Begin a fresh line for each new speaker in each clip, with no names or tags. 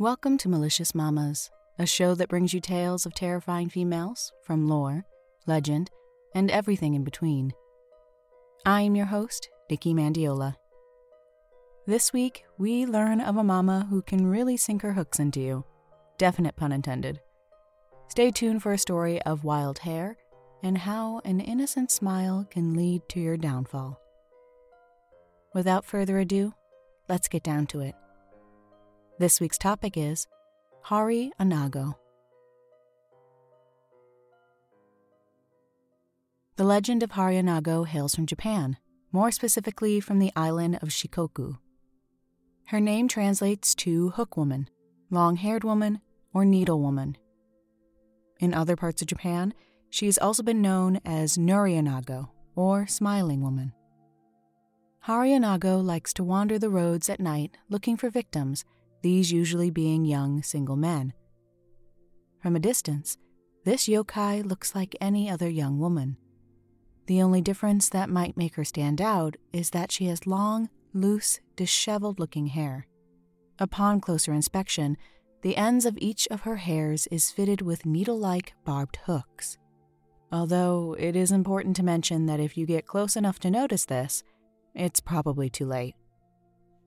Welcome to Malicious Mamas, a show that brings you tales of terrifying females from lore, legend, and everything in between. I am your host, Nikki Mandiola. This week, we learn of a mama who can really sink her hooks into you. Definite pun intended. Stay tuned for a story of wild hair and how an innocent smile can lead to your downfall. Without further ado, let's get down to it. This week's topic is Hari Anago. The legend of Hari Anago hails from Japan, more specifically from the island of Shikoku. Her name translates to hook woman, long haired woman, or needle woman. In other parts of Japan, she has also been known as Nuri Anago, or smiling woman. Hari Anago likes to wander the roads at night looking for victims these usually being young single men. From a distance, this yokai looks like any other young woman. The only difference that might make her stand out is that she has long, loose, disheveled looking hair. Upon closer inspection, the ends of each of her hairs is fitted with needle like barbed hooks. Although it is important to mention that if you get close enough to notice this, it's probably too late.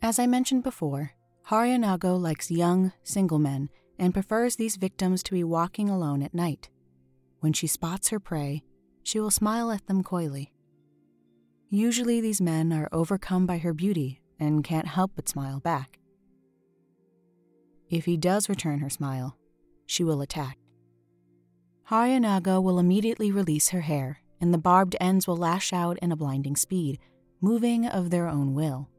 As I mentioned before, Hari Anago likes young, single men and prefers these victims to be walking alone at night. When she spots her prey, she will smile at them coyly. Usually, these men are overcome by her beauty and can't help but smile back. If he does return her smile, she will attack. Hari Anago will immediately release her hair, and the barbed ends will lash out in a blinding speed, moving of their own will.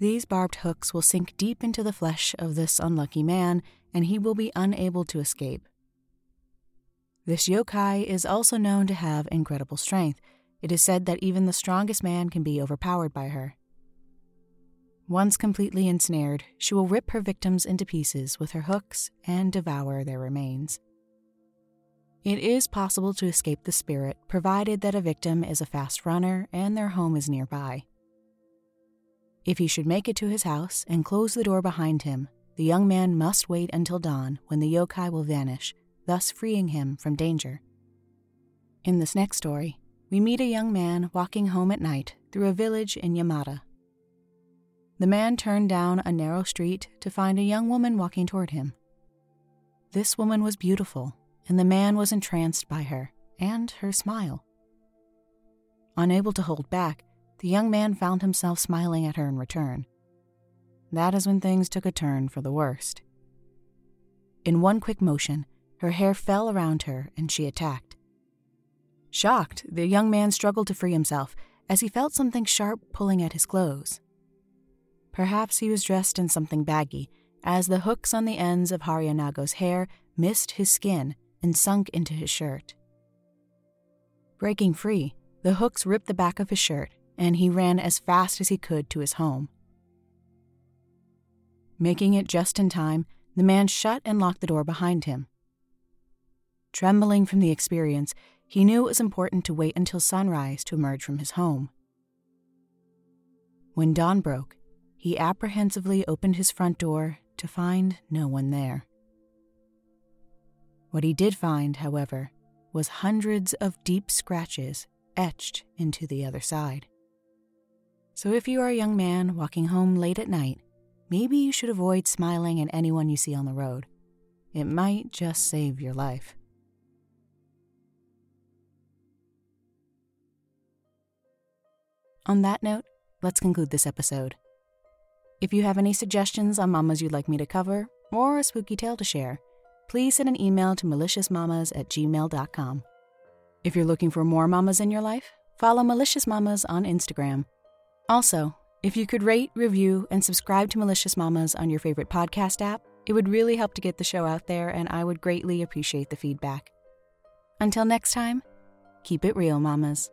These barbed hooks will sink deep into the flesh of this unlucky man, and he will be unable to escape. This yokai is also known to have incredible strength. It is said that even the strongest man can be overpowered by her. Once completely ensnared, she will rip her victims into pieces with her hooks and devour their remains. It is possible to escape the spirit provided that a victim is a fast runner and their home is nearby. If he should make it to his house and close the door behind him, the young man must wait until dawn when the yokai will vanish, thus freeing him from danger. In this next story, we meet a young man walking home at night through a village in Yamada. The man turned down a narrow street to find a young woman walking toward him. This woman was beautiful, and the man was entranced by her and her smile. Unable to hold back, the young man found himself smiling at her in return. That is when things took a turn for the worst. In one quick motion, her hair fell around her and she attacked. Shocked, the young man struggled to free himself as he felt something sharp pulling at his clothes. Perhaps he was dressed in something baggy, as the hooks on the ends of Hari Anago's hair missed his skin and sunk into his shirt. Breaking free, the hooks ripped the back of his shirt and he ran as fast as he could to his home. Making it just in time, the man shut and locked the door behind him. Trembling from the experience, he knew it was important to wait until sunrise to emerge from his home. When dawn broke, he apprehensively opened his front door to find no one there. What he did find, however, was hundreds of deep scratches etched into the other side. So if you are a young man walking home late at night, maybe you should avoid smiling at anyone you see on the road. It might just save your life. On that note, let's conclude this episode. If you have any suggestions on mamas you'd like me to cover, or a spooky tale to share, please send an email to maliciousmamas at gmail.com. If you're looking for more mamas in your life, follow Malicious Mamas on Instagram also, if you could rate, review, and subscribe to Malicious Mamas on your favorite podcast app, it would really help to get the show out there, and I would greatly appreciate the feedback. Until next time, keep it real, mamas.